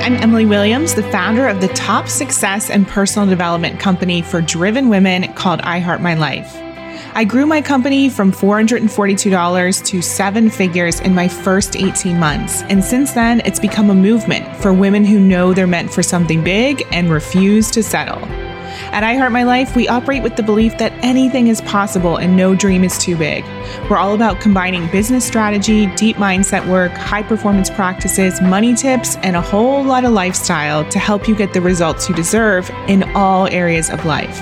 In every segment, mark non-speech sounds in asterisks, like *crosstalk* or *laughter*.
I'm Emily Williams, the founder of the top success and personal development company for driven women called I Heart My Life. I grew my company from $442 to seven figures in my first 18 months. And since then, it's become a movement for women who know they're meant for something big and refuse to settle. At I Heart My Life, we operate with the belief that anything is possible and no dream is too big. We're all about combining business strategy, deep mindset work, high performance practices, money tips, and a whole lot of lifestyle to help you get the results you deserve in all areas of life.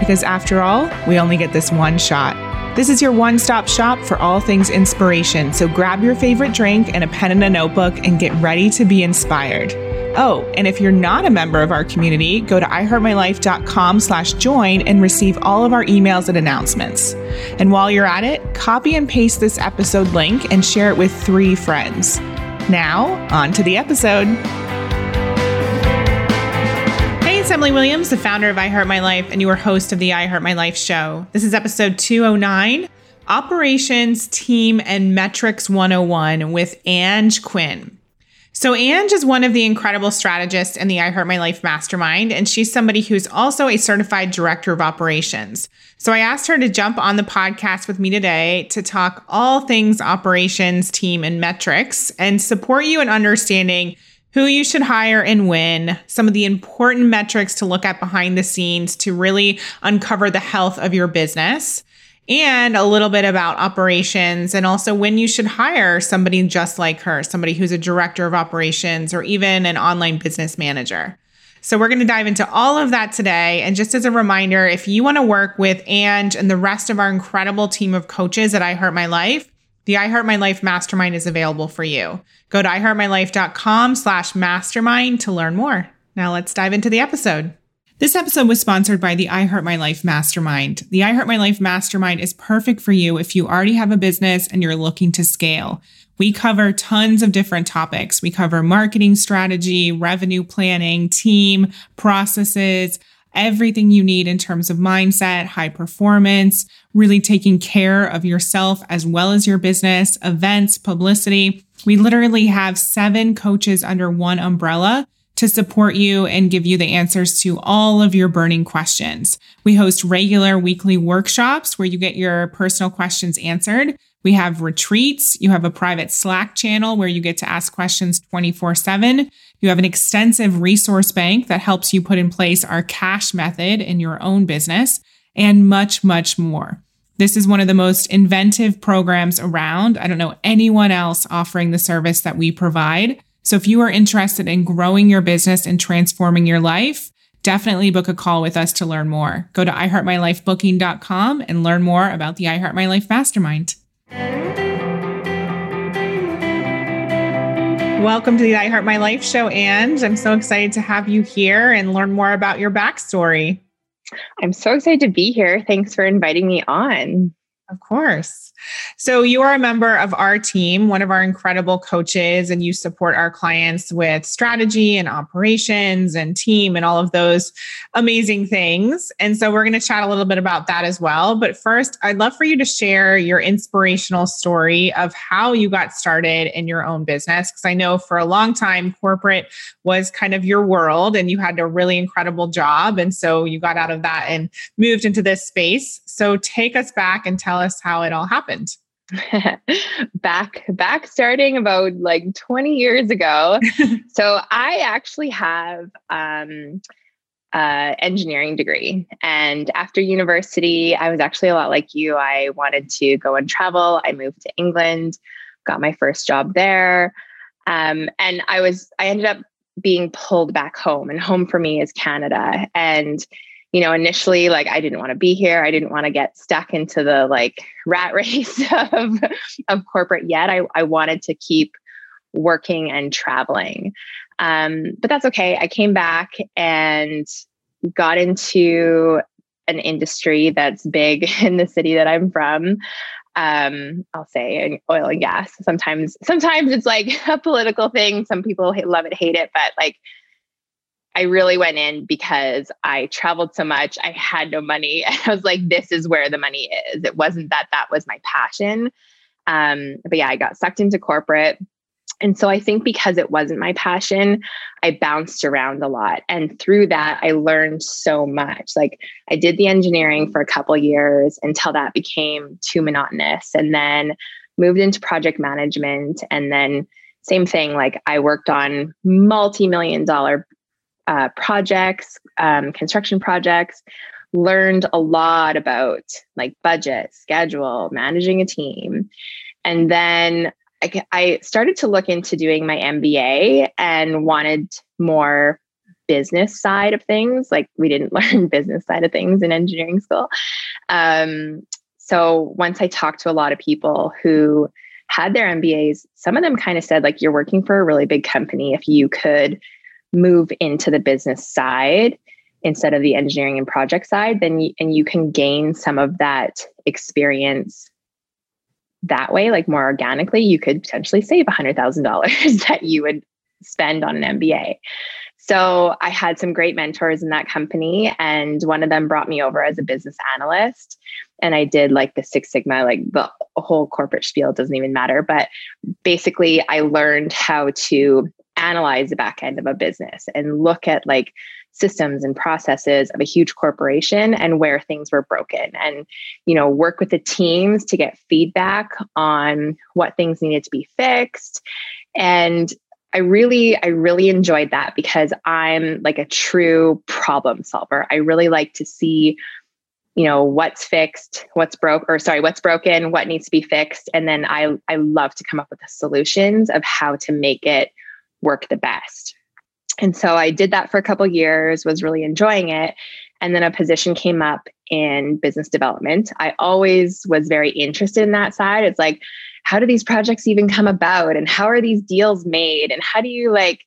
Because after all, we only get this one shot. This is your one stop shop for all things inspiration. So grab your favorite drink and a pen and a notebook and get ready to be inspired. Oh, and if you're not a member of our community, go to iheartmylife.com slash join and receive all of our emails and announcements. And while you're at it, copy and paste this episode link and share it with three friends. Now, on to the episode. Hey, it's Emily Williams, the founder of I Heart My Life and host of the I Heart My Life show. This is episode 209 Operations, Team, and Metrics 101 with Ange Quinn. So, Ange is one of the incredible strategists in the I Heart My Life mastermind, and she's somebody who's also a certified director of operations. So, I asked her to jump on the podcast with me today to talk all things operations, team, and metrics and support you in understanding who you should hire and when, some of the important metrics to look at behind the scenes to really uncover the health of your business and a little bit about operations and also when you should hire somebody just like her, somebody who's a director of operations or even an online business manager. So we're going to dive into all of that today. And just as a reminder, if you want to work with Ange and the rest of our incredible team of coaches at I Heart My Life, the I Heart My Life Mastermind is available for you. Go to iheartmylife.com slash mastermind to learn more. Now let's dive into the episode. This episode was sponsored by the I Heart My Life Mastermind. The I Heart My Life Mastermind is perfect for you if you already have a business and you're looking to scale. We cover tons of different topics. We cover marketing strategy, revenue planning, team, processes, everything you need in terms of mindset, high performance, really taking care of yourself as well as your business, events, publicity. We literally have seven coaches under one umbrella to support you and give you the answers to all of your burning questions. We host regular weekly workshops where you get your personal questions answered. We have retreats. You have a private Slack channel where you get to ask questions 24 7. You have an extensive resource bank that helps you put in place our cash method in your own business and much, much more. This is one of the most inventive programs around. I don't know anyone else offering the service that we provide. So if you are interested in growing your business and transforming your life, definitely book a call with us to learn more. Go to iheartmylifebooking.com and learn more about the iHeart My Life Mastermind. Welcome to the iHeart My Life show, Ange. I'm so excited to have you here and learn more about your backstory. I'm so excited to be here. Thanks for inviting me on. Of course. So, you are a member of our team, one of our incredible coaches, and you support our clients with strategy and operations and team and all of those amazing things. And so, we're going to chat a little bit about that as well. But first, I'd love for you to share your inspirational story of how you got started in your own business. Because I know for a long time, corporate was kind of your world and you had a really incredible job. And so, you got out of that and moved into this space. So, take us back and tell us how it all happened happened? *laughs* back back starting about like 20 years ago. *laughs* so I actually have um uh, engineering degree. And after university, I was actually a lot like you. I wanted to go and travel. I moved to England, got my first job there. Um, and I was, I ended up being pulled back home, and home for me is Canada. And you know, initially, like I didn't want to be here. I didn't want to get stuck into the like *laughs* rat race of, of corporate yet. I, I wanted to keep working and traveling. Um, but that's okay. I came back and got into an industry that's big *laughs* in the city that I'm from. Um, I'll say oil and gas. Sometimes, sometimes it's like *laughs* a political thing. Some people love it, hate it, but like I really went in because I traveled so much. I had no money. *laughs* I was like, this is where the money is. It wasn't that that was my passion. Um, but yeah, I got sucked into corporate And so I think because it wasn't my passion, I bounced around a lot. And through that, I learned so much. Like I did the engineering for a couple years until that became too monotonous. And then moved into project management. And then same thing, like I worked on multi-million dollar uh, projects, um, construction projects, learned a lot about like budget, schedule, managing a team. And then I, I started to look into doing my MBA and wanted more business side of things. Like we didn't *laughs* learn business side of things in engineering school. Um, so once I talked to a lot of people who had their MBAs, some of them kind of said, like, you're working for a really big company. If you could move into the business side instead of the engineering and project side, then you, and you can gain some of that experience that way, like more organically, you could potentially save $100,000 *laughs* that you would spend on an MBA. So I had some great mentors in that company, and one of them brought me over as a business analyst. And I did like the Six Sigma, like the whole corporate spiel doesn't even matter. But basically, I learned how to analyze the back end of a business and look at like systems and processes of a huge corporation and where things were broken and you know work with the teams to get feedback on what things needed to be fixed and I really, I really enjoyed that because I'm like a true problem solver. I really like to see, you know, what's fixed, what's broke, or sorry, what's broken, what needs to be fixed. And then I I love to come up with the solutions of how to make it work the best. And so I did that for a couple years, was really enjoying it. And then a position came up in business development. I always was very interested in that side. It's like, how do these projects even come about? And how are these deals made? And how do you like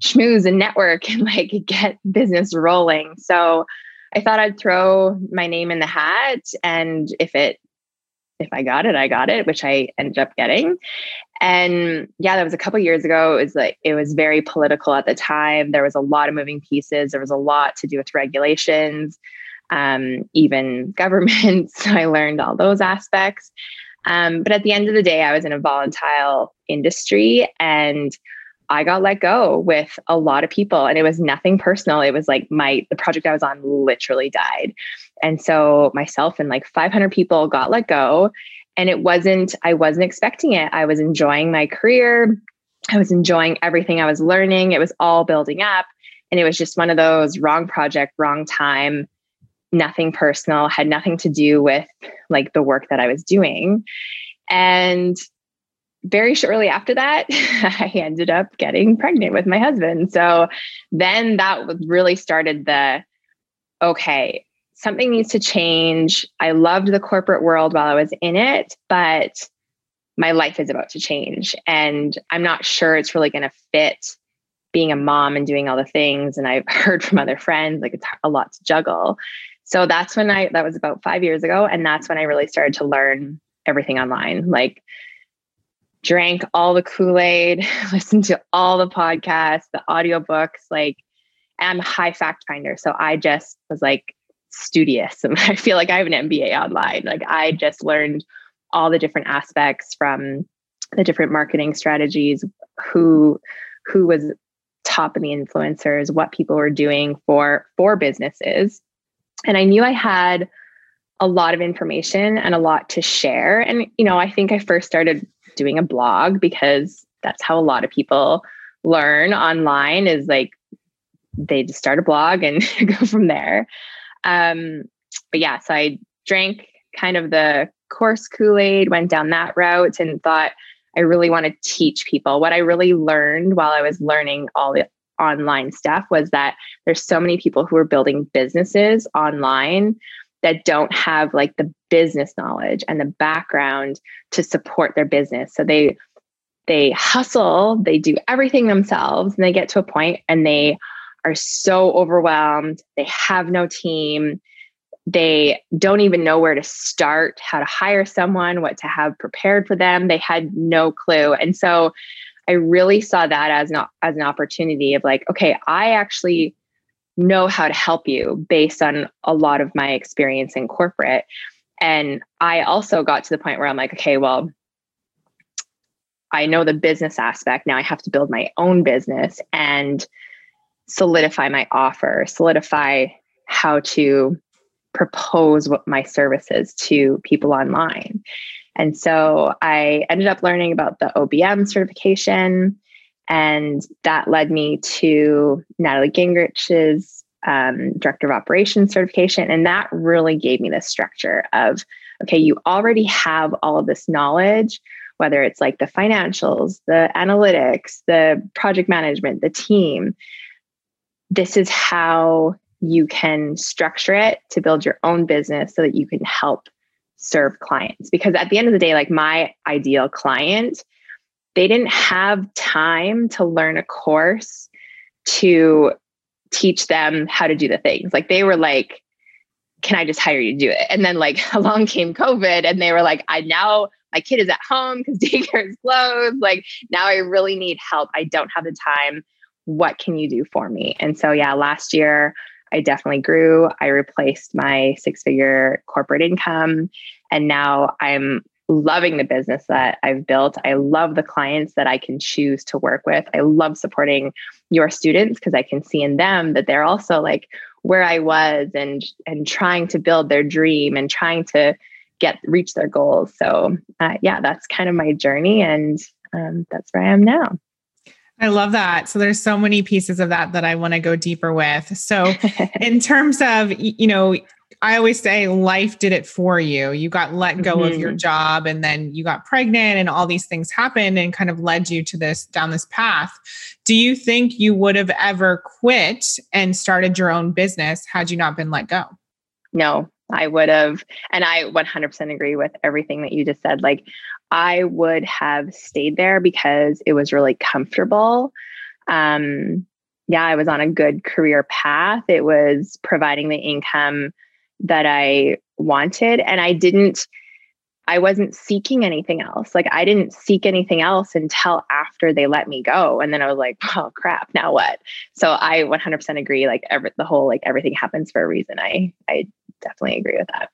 schmooze and network *laughs* and like get business rolling? So I thought I'd throw my name in the hat. And if it if I got it, I got it, which I ended up getting. And yeah, that was a couple years ago. It was like it was very political at the time. There was a lot of moving pieces. There was a lot to do with regulations, um, even *laughs* governments. I learned all those aspects. Um, but at the end of the day, I was in a volatile industry and I got let go with a lot of people and it was nothing personal. It was like my the project I was on literally died. And so myself and like 500 people got let go. And it wasn't i wasn't expecting it. I was enjoying my career. I was enjoying everything i was learning. It was all building up. And it was just one of those wrong project wrong time nothing personal had nothing to do with like the work that i was doing. And very shortly after that *laughs* i ended up getting pregnant with my husband. So then that really started the okay something needs to change. I loved the corporate world while I was in it, but my life is about to change. And I'm not sure it's really going to fit being a mom and doing all the things. And I've *laughs* heard from other friends, like it's a lot to juggle. So that's when I, that was about five years ago. And that's when I really started to learn everything online. Like, drank all the Kool Aid, *laughs* listened to all the podcasts, the audiobooks. Like, I'm high fact finder. So I just was like, studious and *laughs* I feel like I have an MBA online. Like I just learned all the different aspects from the different marketing strategies, who who was top in the influencers, what people were doing for for businesses. And I knew I had a lot of information and a lot to share. And you know, I think I first started doing a blog because that's how a lot of people learn online is like they just start a blog and *laughs* go from there. Um, but yeah, so I drank kind of the course Kool Aid, went down that route, and thought I really want to teach people. What I really learned while I was learning all the online stuff was that there's so many people who are building businesses online that don't have like the business knowledge and the background to support their business. So they they hustle, they do everything themselves, and they get to a point and they are so overwhelmed. They have no team. They don't even know where to start, how to hire someone, what to have prepared for them. They had no clue. And so I really saw that as an, as an opportunity of like, okay, I actually know how to help you based on a lot of my experience in corporate. And I also got to the point where I'm like, okay, well, I know the business aspect. Now I have to build my own business and solidify my offer, solidify how to propose what my services to people online. And so I ended up learning about the OBM certification, and that led me to Natalie Gingrich's um, Director of Operations certification. And that really gave me the structure of okay, you already have all of this knowledge, whether it's like the financials, the analytics, the project management, the team. This is how you can structure it to build your own business so that you can help serve clients. Because at the end of the day, like my ideal client, they didn't have time to learn a course to teach them how to do the things. Like they were like, can I just hire you to do it? And then like *laughs* along came COVID and they were like, I now my kid is at home because *laughs* daycare is closed. Like now I really need help. I don't have the time. What can you do for me? And so yeah, last year I definitely grew. I replaced my six figure corporate income. And now I'm loving the business that I've built. I love the clients that I can choose to work with. I love supporting your students because I can see in them that they're also like where I was and and trying to build their dream and trying to get reach their goals. So uh, yeah, that's kind of my journey, and um, that's where I am now. I love that. So there's so many pieces of that that I want to go deeper with. So *laughs* in terms of, you know, I always say life did it for you. You got let go mm-hmm. of your mm-hmm. job and then you got pregnant and all these things happened and kind of led you to this down this path. Do you think you would have ever quit and started your own business had you not been let go? No, I would have. And I 100% agree with everything that you just said. Like, I would have stayed there because it was really comfortable. Um, yeah, I was on a good career path. It was providing the income that I wanted. And I didn't, I wasn't seeking anything else. Like I didn't seek anything else until after they let me go. And then I was like, oh crap, now what? So I 100% agree. Like every, the whole, like everything happens for a reason. I, I definitely agree with that.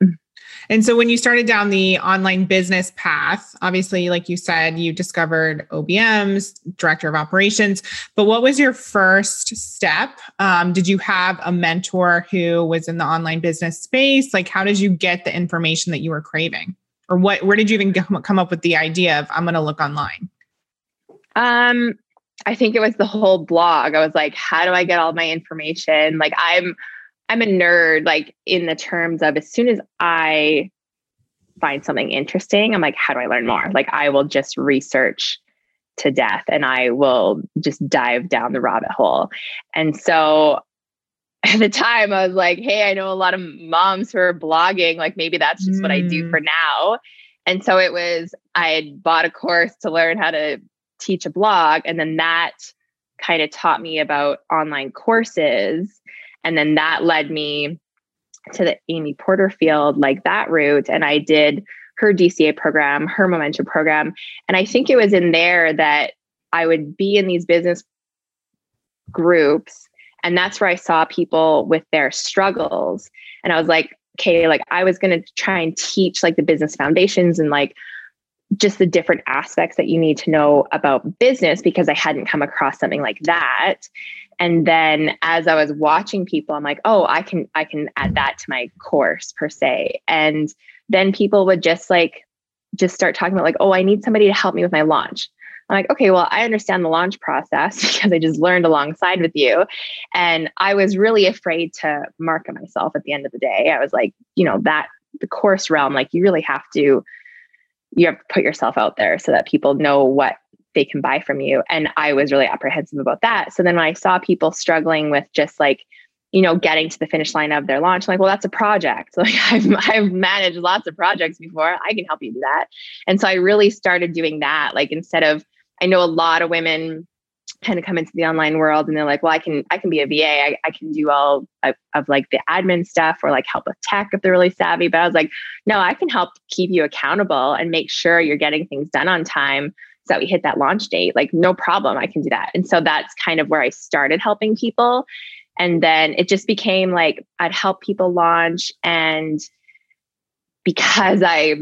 And so when you started down the online business path, obviously, like you said, you discovered OBM's director of operations. But what was your first step? Um, did you have a mentor who was in the online business space? Like, how did you get the information that you were craving? Or what, where did you even come up with the idea of I'm going to look online? Um, I think it was the whole blog. I was like, how do I get all my information? Like, I'm, I'm a nerd, like in the terms of as soon as I find something interesting, I'm like, how do I learn more? Like, I will just research to death and I will just dive down the rabbit hole. And so *laughs* at the time, I was like, hey, I know a lot of moms who are blogging. Like, maybe that's just mm. what I do for mm. now. And so it was, I had bought a course to learn how to teach a blog. And then that kind of taught me about online courses and then that led me to the Amy Porterfield, like that route. And I did her DCA program, her momentum program. And I think it was in there that I would be in these business groups. And that's where I saw people with their struggles. And I was like, okay, like I was going to try and teach like the business foundations and like just the different aspects that you need to know about business because I hadn't come across something like that and then as i was watching people i'm like oh i can i can add that to my course per se. And then people would just like just start talking about like oh i need somebody to help me with my launch. I'm like okay well i understand the launch process *laughs* because i just learned alongside with you. And i was really afraid to market myself at the end of the day. I was like you know that the course realm like you really have to you have to put yourself out there so that people know what they can buy from you. And I was really apprehensive about that. So then when I saw people struggling with just like, you know, getting to the finish line of their launch, I'm like, well, that's a project. *laughs* Like I've, I've managed lots of projects before. I can help you do that. And so I really started doing that. Like instead of, I know a lot of women kind of come into the online world and they're like, well, I can, I can be a VA. I, I can do all of, of like the admin stuff or like help with tech if they're really savvy. But I was like, no, I can help keep you accountable and make sure you're getting things done on time that we hit that launch date, like no problem, I can do that. And so that's kind of where I started helping people. And then it just became like I'd help people launch. And because I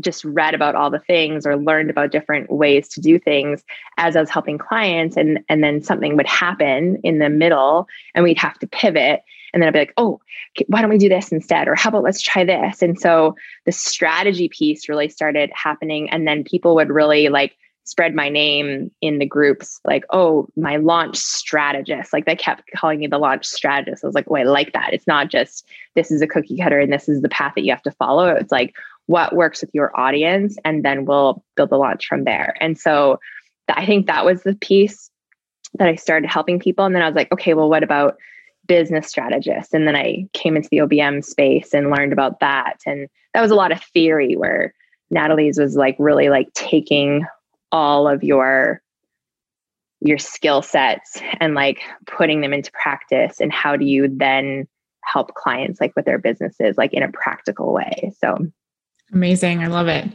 just read about all the things or learned about different ways to do things as I was helping clients and and then something would happen in the middle and we'd have to pivot. And then I'd be like, "Oh, why don't we do this instead?" or "How about let's try this?" And so the strategy piece really started happening. And then people would really like spread my name in the groups like oh my launch strategist. Like they kept calling me the launch strategist. I was like oh i like that. It's not just this is a cookie cutter and this is the path that you have to follow. It's like what works with your audience and then we'll build the launch from there. And so i think that was the piece that i started helping people and then i was like okay well what about business strategist and then i came into the obm space and learned about that and that was a lot of theory where natalie's was like really like taking all of your your skill sets and like putting them into practice and how do you then help clients like with their businesses like in a practical way. So amazing i love it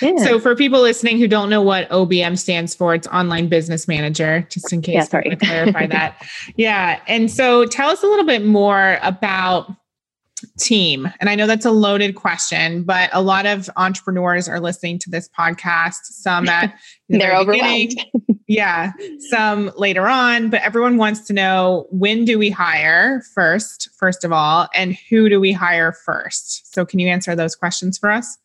yeah. so for people listening who don't know what obm stands for it's online business manager just in case yeah, sorry. clarify that *laughs* yeah and so tell us a little bit more about team? And I know that's a loaded question, but a lot of entrepreneurs are listening to this podcast, some at they're overwhelmed. *laughs* yeah, some later on, but everyone wants to know when do we hire first, first of all, and who do we hire first? So can you answer those questions for us?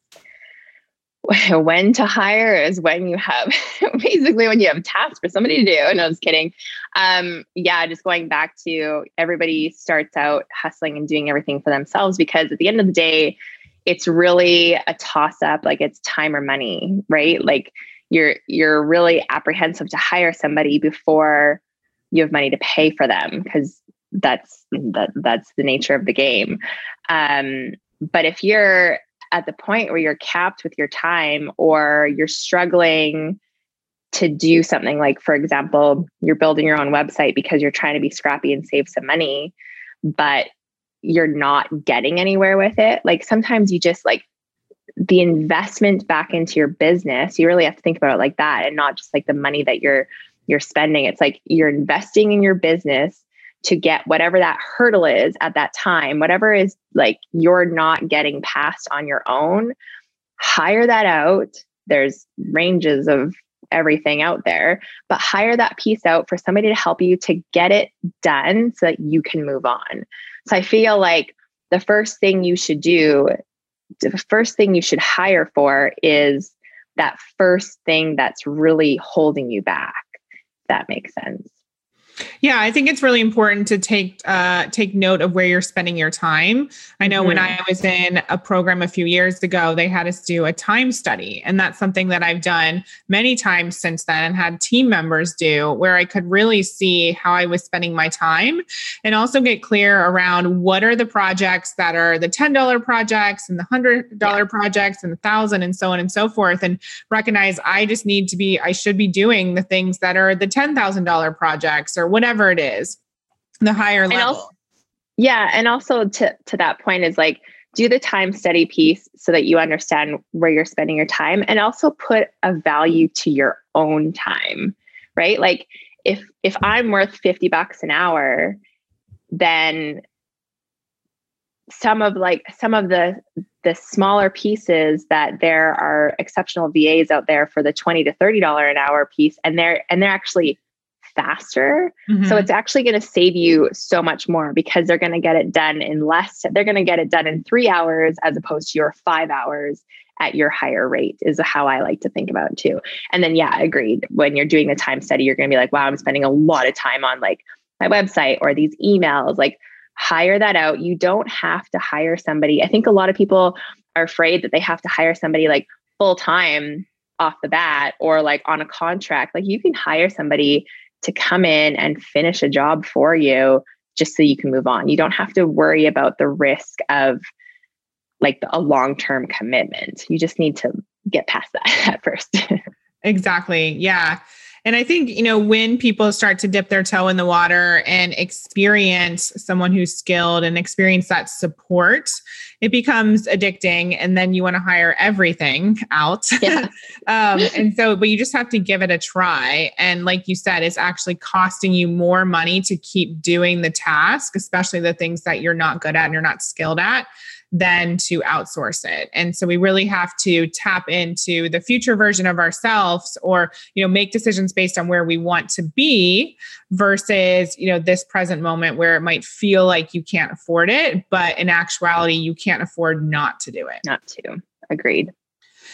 *laughs* when to hire is when you have *laughs* basically when you have tasks for somebody to do. No, I was kidding. Um, yeah, just going back to everybody starts out hustling and doing everything for themselves because at the end of the day, it's really a toss up. Like it's time or money, right? Like you're you're really apprehensive to hire somebody before you have money to pay for them because that's that that's the nature of the game. Um, but if you're at the point where you're capped with your time or you're struggling to do something like for example you're building your own website because you're trying to be scrappy and save some money but you're not getting anywhere with it like sometimes you just like the investment back into your business you really have to think about it like that and not just like the money that you're you're spending it's like you're investing in your business to get whatever that hurdle is at that time, whatever is like you're not getting past on your own, hire that out. There's ranges of everything out there, but hire that piece out for somebody to help you to get it done so that you can move on. So I feel like the first thing you should do, the first thing you should hire for is that first thing that's really holding you back. that makes sense. Yeah, I think it's really important to take uh, take note of where you're spending your time. I know mm-hmm. when I was in a program a few years ago, they had us do a time study, and that's something that I've done many times since then, and had team members do, where I could really see how I was spending my time, and also get clear around what are the projects that are the ten dollar projects and the hundred dollar yeah. projects and the thousand and so on and so forth, and recognize I just need to be, I should be doing the things that are the ten thousand dollar projects or or whatever it is, the higher level. Also, yeah. And also to, to that point is like, do the time study piece so that you understand where you're spending your time and also put a value to your own time, right? Like if if I'm worth 50 bucks an hour, then some of like some of the the smaller pieces that there are exceptional VAs out there for the 20 to 30 dollar an hour piece and they're and they're actually faster. Mm-hmm. So it's actually going to save you so much more because they're going to get it done in less, they're going to get it done in three hours as opposed to your five hours at your higher rate, is how I like to think about it too. And then, yeah, agreed. When you're doing the time study, you're going to be like, wow, I'm spending a lot of time on like my website or these emails. Like, hire that out. You don't have to hire somebody. I think a lot of people are afraid that they have to hire somebody like full time off the bat or like on a contract. Like you can hire somebody to come in and finish a job for you just so you can move on. You don't have to worry about the risk of like a long term commitment. You just need to get past that *laughs* at first. exactly. Yeah. And I think, you know, when people start to dip their toe in the water and experience someone who's skilled and experience that support, it becomes addicting. And then you want to hire everything out. Yeah. *laughs* um, and so, but you just have to give it a try. And like you said, it's actually costing you more money to keep doing the task, especially the things that you're not good at and you're not skilled at than to outsource it. And so we really have to tap into the future version of ourselves or, you know, make decisions based on where we want to be versus, you know, this present moment where it might feel like you can't afford it, but in actuality you can't afford not to do it. Not to. Agreed.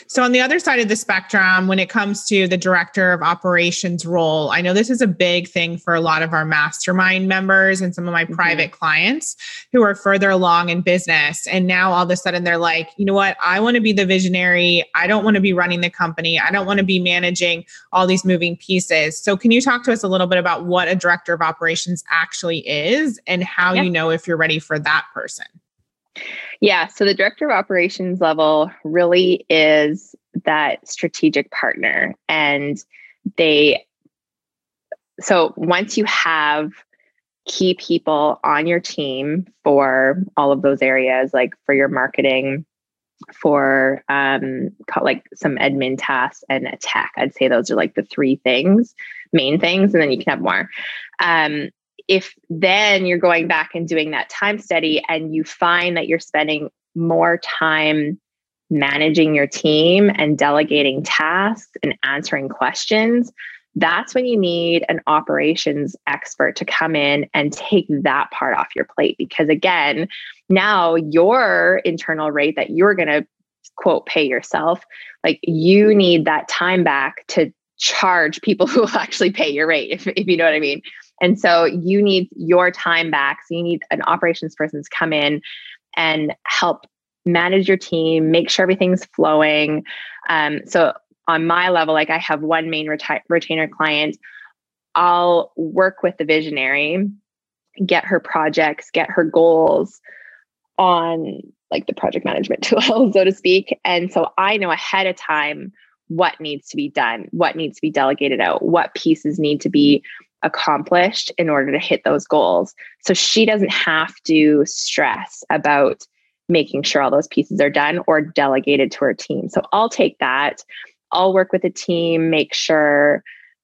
So, on the other side of the spectrum, when it comes to the director of operations role, I know this is a big thing for a lot of our mastermind members and some of my mm-hmm. private clients who are further along in business. And now all of a sudden they're like, you know what? I want to be the visionary. I don't want to be running the company. I don't want to be managing all these moving pieces. So, can you talk to us a little bit about what a director of operations actually is and how yeah. you know if you're ready for that person? Yeah. So the director of operations level really is that strategic partner. And they, so once you have key people on your team for all of those areas, like for your marketing, for um like some admin tasks and a tech i'd say those are like the three things main things and then you can have more um if then you're going back and doing that time study and you find that you're spending more time managing your team and delegating tasks and answering questions, that's when you need an operations expert to come in and take that part off your plate. Because again, now your internal rate that you're going to quote pay yourself, like you need that time back to charge people *laughs* who will actually pay your rate, if, if you know what I mean. And so you need your time back. So you need an operations person to come in and help manage your team, make sure everything's flowing. Um, so on my level, like I have one main reti- retainer client, I'll work with the visionary, get her projects, get her goals on like the project management *laughs* tool, so to speak. And so I know ahead of time what needs to be done, what needs to be delegated out, what pieces need to be accomplished in order to hit those goals. So she doesn't have to stress about making sure all those pieces are done or delegated to her team. So I'll take that. I'll work with the team, make sure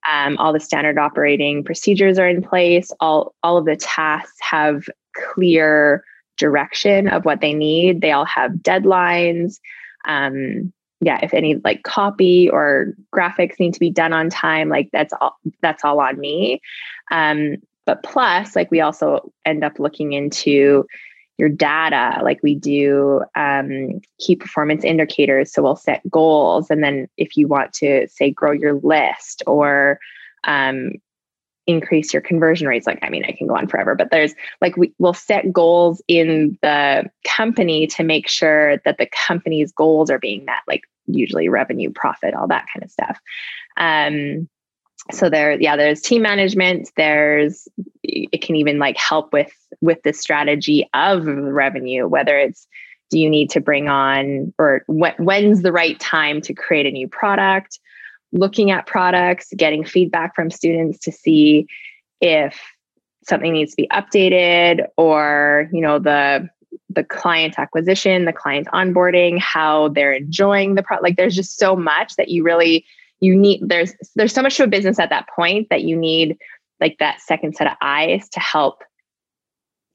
um, all the standard operating procedures are in place. All all of the tasks have clear direction of what they need. They all have deadlines. Um, yeah if any like copy or graphics need to be done on time like that's all that's all on me. Um but plus like we also end up looking into your data. Like we do um, key performance indicators. So we'll set goals and then if you want to say grow your list or um, increase your conversion rates. Like i mean i can go on forever but there's like we will set goals in the company to make sure that the company's goals are being met like usually revenue profit all that kind of stuff. Um so there yeah there's team management. There's it can even like help with with the strategy of revenue whether it's do you need to bring on or wh- when's the right time to create a new product looking at products, getting feedback from students to see if something needs to be updated or, you know, the the client acquisition, the client onboarding, how they're enjoying the product. Like there's just so much that you really you need there's there's so much to a business at that point that you need like that second set of eyes to help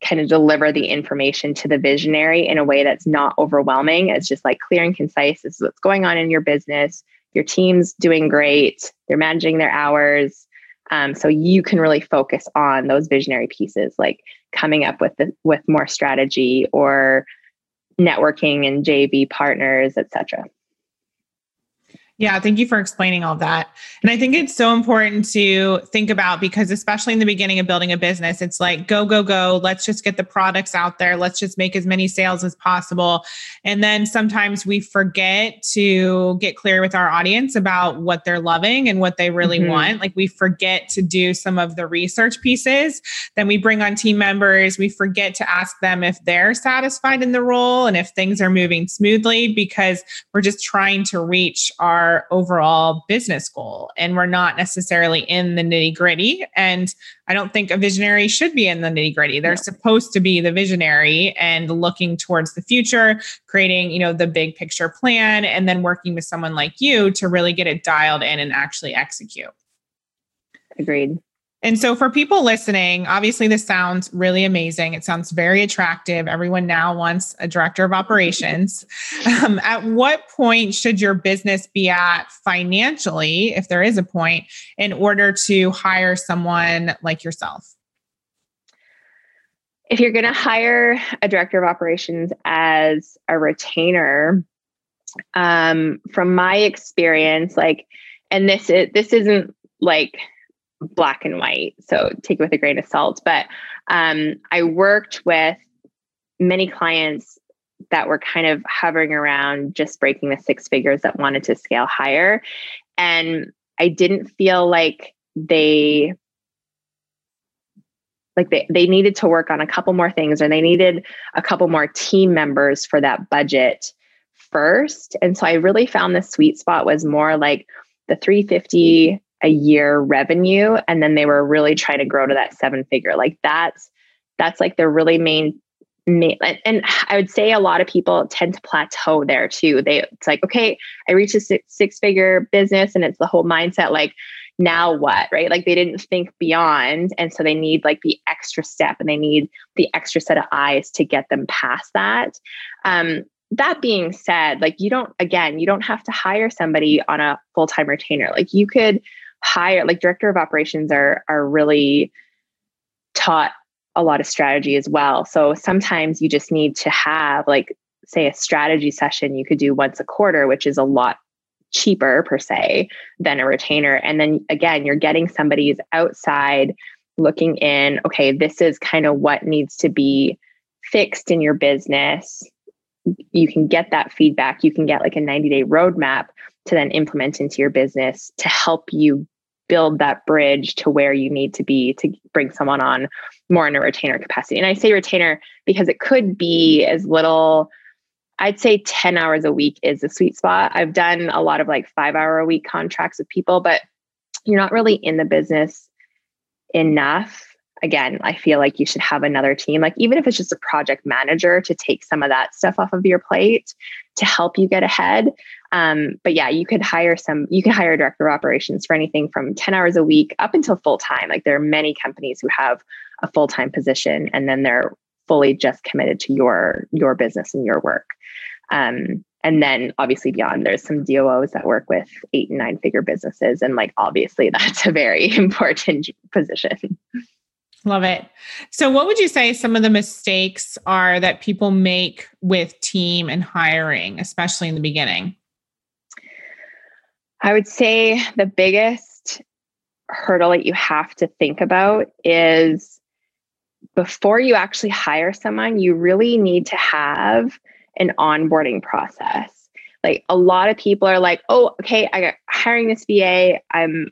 kind of deliver the information to the visionary in a way that's not overwhelming. It's just like clear and concise. This is what's going on in your business your team's doing great, they're managing their hours. Um, so you can really focus on those visionary pieces, like coming up with the, with more strategy or networking and JV partners, etc. Yeah, thank you for explaining all that. And I think it's so important to think about because, especially in the beginning of building a business, it's like go, go, go. Let's just get the products out there. Let's just make as many sales as possible. And then sometimes we forget to get clear with our audience about what they're loving and what they really mm-hmm. want. Like we forget to do some of the research pieces. Then we bring on team members. We forget to ask them if they're satisfied in the role and if things are moving smoothly because we're just trying to reach our our overall business goal and we're not necessarily in the nitty gritty. And I don't think a visionary should be in the nitty gritty. They're no. supposed to be the visionary and looking towards the future, creating, you know, the big picture plan, and then working with someone like you to really get it dialed in and actually execute. Agreed. And so, for people listening, obviously, this sounds really amazing. It sounds very attractive. Everyone now wants a director of operations. *laughs* Um, at what point should your business be at financially, if there is a point, in order to hire someone like yourself? If you're going to hire a director of operations as a retainer, um, from my experience, like, and this is this isn't like black and white. So take it with a grain of salt. But um, I worked with many clients that were kind of hovering around just breaking the six figures that wanted to scale higher. And I didn't feel like they like they, they needed to work on a couple more things or they needed a couple more team members for that budget first. And so I really found the sweet spot was more like the 350 a year revenue and then they were really trying to grow to that seven figure. Like that's that's like the really main main and i would say a lot of people tend to plateau there too. They it's like okay i reached a six, six figure business and it's the whole mindset like now what right? Like they didn't think beyond and so they need like the extra step and they need the extra set of eyes to get them past that. Um that being said like you don't again you don't have to hire somebody on a full-time retainer. Like you could hire like director of operations are are really taught a lot of strategy as well. So sometimes you just need to have like say a strategy session you could do once a quarter, which is a lot cheaper per se than a retainer. And then again, you're getting somebody's outside looking in, okay, this is kind of what needs to be fixed in your business. You can get that feedback. You can get like a 90 day roadmap to then implement into your business to help you build that bridge to where you need to be to bring someone on more in a retainer capacity. And I say retainer because it could be as little, I'd say 10 hours a week is a sweet spot. I've done a lot of like five hour a week contracts with people, but you're not really in the business enough. Again, I feel like you should have another team, like even if it's just a project manager to take some of that stuff off of your plate to help you get ahead. Um, but yeah, you could hire some, you can hire a director of operations for anything from 10 hours a week up until full time. Like there are many companies who have a full time position and then they're fully just committed to your your business and your work. Um, and then obviously beyond, there's some DOOs that work with eight and nine figure businesses. And like obviously *laughs* that's a very *laughs* important position. Love it. So, what would you say some of the mistakes are that people make with team and hiring, especially in the beginning? I would say the biggest hurdle that you have to think about is before you actually hire someone, you really need to have an onboarding process. Like a lot of people are like, oh, okay, I got hiring this VA. I'm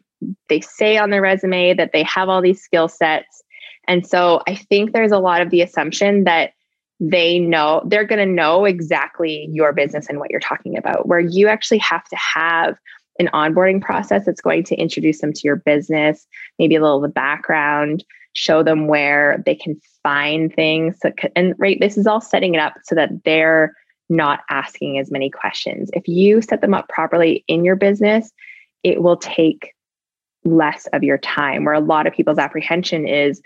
they say on their resume that they have all these skill sets. And so I think there's a lot of the assumption that they know they're going to know exactly your business and what you're talking about, where you actually have to have an onboarding process that's going to introduce them to your business, maybe a little of the background, show them where they can find things. And right, this is all setting it up so that they're not asking as many questions. If you set them up properly in your business, it will take less of your time. Where a lot of people's apprehension is,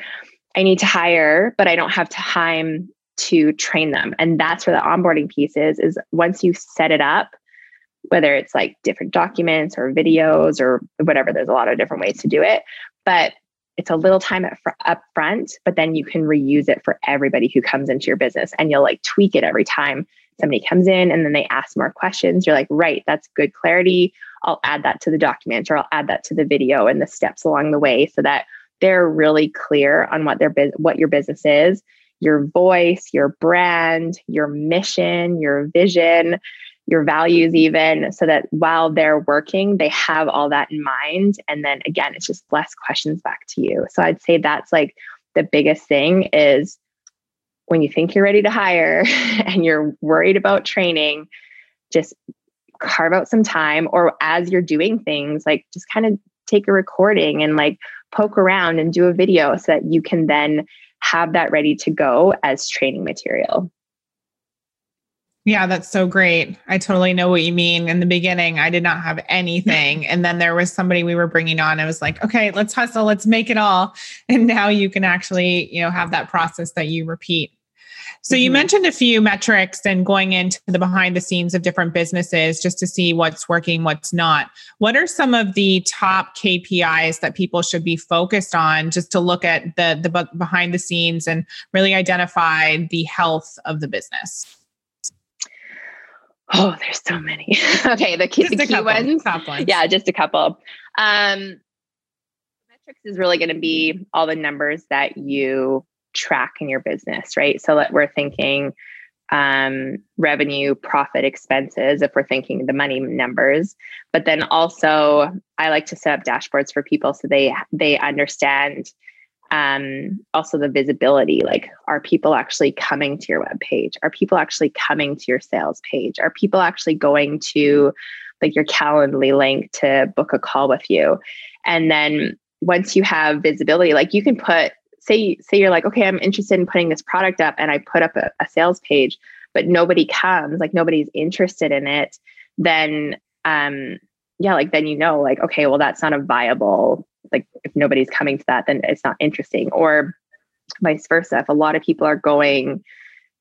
I need to hire, but I don't have time to train them. And that's where the onboarding piece is, is once you set it up, whether it's like different documents or videos or whatever. There's a lot of different ways to do it, but it's a little time fr- up front, but then you can reuse it for everybody who comes into your business and you'll like tweak it every time somebody comes in and then they ask more questions. You're like, right, that's good clarity. I'll add that to the document or I'll add that to the video and the steps along the way so that they're really clear on what their bu- what your business is, your voice, your brand, your mission, your vision, your values even so that while they're working they have all that in mind. And then again it's just less questions back to you. So i'd say that's like the biggest thing is when you think you're ready to hire *laughs* and you're worried about training just carve out some time or as you're doing things like just kind of take a recording and like poke around and do a video so that you can then have that ready to go as training material Yeah, that's so great. I totally know what you mean. In the beginning, I did not have anything. and then there was somebody we were bringing on. I was like, okay, let's hustle, let's make it all. *laughs* And now you can actually, you know, have that process that you repeat. So you mm-hmm. mentioned a few metrics and going into the behind the scenes of different businesses just to see what's working, what's not. What are some of the top KPIs that people should be focused on just to look at the the behind the scenes and really identify the health of the business? Oh, there's so many. *laughs* okay, the key, the key couple, ones. Top ones. Yeah, just a couple. Um, metrics is really going to be all the numbers that you track in your business, right? So that we're thinking um, revenue, profit, expenses, if we're thinking the money numbers. But then also, I like to set up dashboards for people so they they understand um, also the visibility. Like, are people actually coming to your web page? Are people actually coming to your sales page? Are people actually going to like your Calendly link to book a call with you? And then once you have visibility, like you can put say say you're like, okay, I'm interested in putting this product up, and I put up a, a sales page, but nobody comes, like nobody's interested in it, then um yeah, like then you know, like, okay, well, that's not a viable, like nobody's coming to that, then it's not interesting. Or vice versa. If a lot of people are going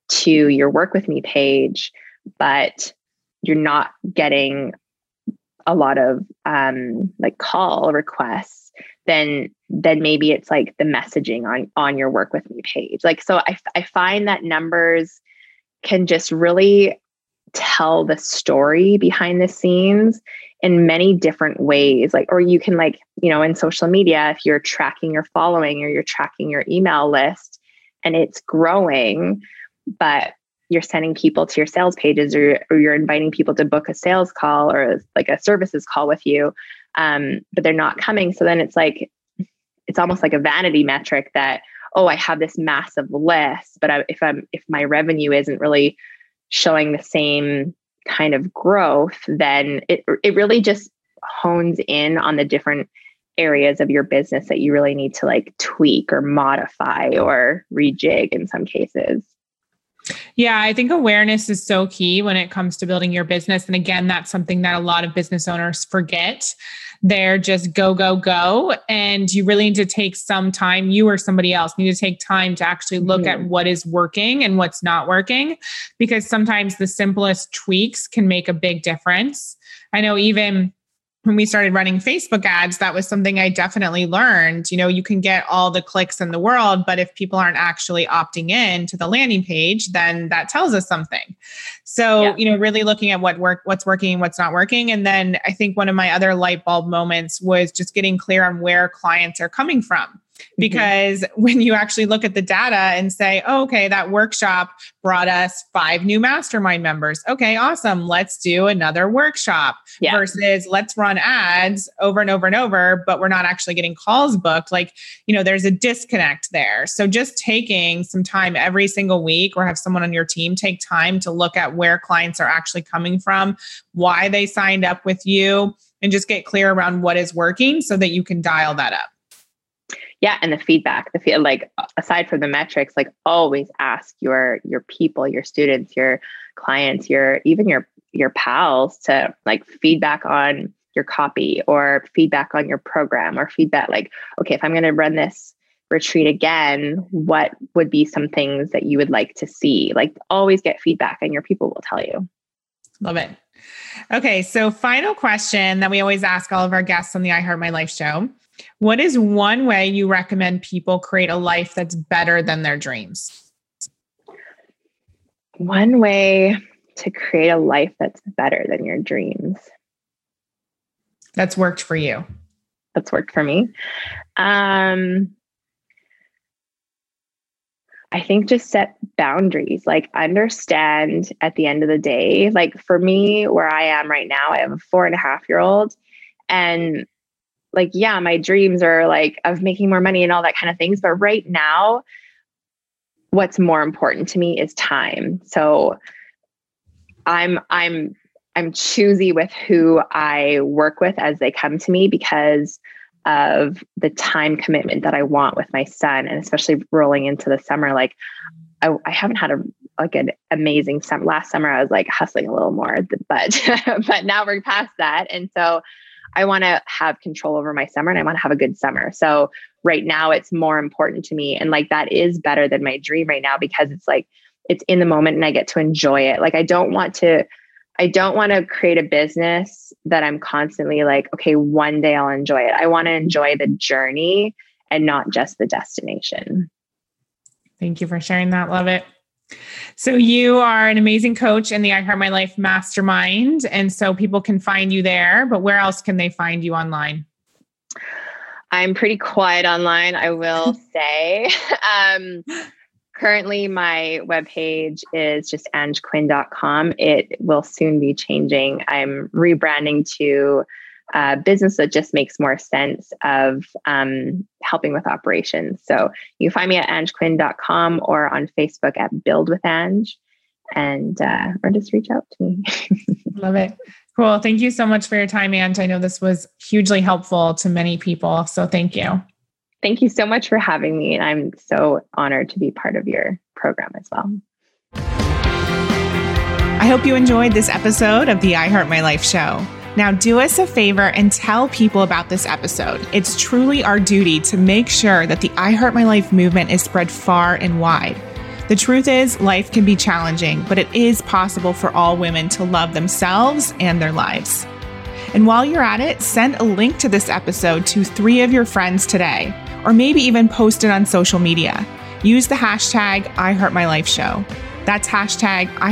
to your work with me page, but you're not getting a lot of um like call requests, then then maybe it's like the messaging on on your work with me page like so i, I find that numbers can just really tell the story behind the scenes in many different ways. Like or you can like you know in social media if you're tracking your following or you're tracking your email list and it's growing but you're sending people to your sales pages or, or you're inviting people to book a sales call or like a services call with you um, but they're not coming. So then it's like it's almost like a vanity metric that oh i have this massive list but I, if i'm if my revenue isn't really showing the same kind of growth then it it really just hones in on the different areas of your business that you really need to like tweak or modify or rejig in some cases yeah, I think awareness is so key when it comes to building your business. And again, that's something that a lot of business owners forget. They're just go, go, go. And you really need to take some time, you or somebody else need to take time to actually look mm-hmm. at what is working and what's not working, because sometimes the simplest tweaks can make a big difference. I know even when we started running Facebook ads, that was something I definitely learned. You know, you can get all the clicks in the world, but if people aren't actually opting in to the landing page, then that tells us something. So, yeah. you know, really looking at what work, what's working, what's not working. And then I think one of my other light bulb moments was just getting clear on where clients are coming from. Mm-hmm. because mm-hmm. when you actually look at the data and say, oh, okay, that workshop brought us five new mastermind members. Okay, awesome. Let's do another workshop yeah. versus let's run ads over and over and over, but we're not actually getting calls booked. Like, you know, there's a disconnect there. So just taking some time every single week or have someone on your team take time to look at where clients are actually coming from, why they signed up with you, and just get clear around what is working so that you can dial that up yeah and the feedback the feel like aside from the metrics like always ask your your people your students your clients your even your your pals to like feedback on your copy or feedback on your program or feedback like okay if i'm going to run this retreat again what would be some things that you would like to see? Like always get feedback and your people will tell you. Love it. Okay so final question that we always ask all of our guests on the i heart my life show what is one way you recommend people create a life that's better than their dreams? One way to create a life that's better than your dreams. That's worked for you. That's worked for me. Um, I think just set boundaries, like understand at the end of the day. Like for me, where I am right now, I have a four and a half year old, and like yeah my dreams are like of making more money and all that kind of things but right now what's more important to me is time so i'm i'm i'm choosy with who i work with as they come to me because of the time commitment that i want with my son and especially rolling into the summer like I, I haven't had a like an amazing summer. Last summer, I was like hustling a little more, *laughs* but but now we're past that, and so I want to have control over my summer, and I want to have a good summer. So right now, it's more important to me, and like that is better than my dream right now because it's like it's in the moment, and I get to enjoy it. Like I don't want to. I don't want to create a business that I'm constantly like, okay, one day I'll enjoy it. I want to enjoy the journey and not just the destination. Thank you for sharing that. Love it. So you are an amazing coach in the I Heart My Life Mastermind, and so people can find you there. But where else can they find you online? I'm pretty quiet online, I will *laughs* say. um, currently, my webpage is just angequinn.com. It will soon be changing. I'm rebranding to uh, business that just makes more sense of um, helping with operations. So you find me at angequinn.com or on Facebook at Build with Ange, and uh, or just reach out to me. *laughs* Love it. Cool. Thank you so much for your time, Ange. I know this was hugely helpful to many people. So thank you. Thank you so much for having me. And I'm so honored to be part of your program as well. I hope you enjoyed this episode of the I Heart My Life show. Now, do us a favor and tell people about this episode. It's truly our duty to make sure that the I Heart My Life movement is spread far and wide. The truth is, life can be challenging, but it is possible for all women to love themselves and their lives. And while you're at it, send a link to this episode to three of your friends today, or maybe even post it on social media. Use the hashtag I Heart My Life Show. That's hashtag I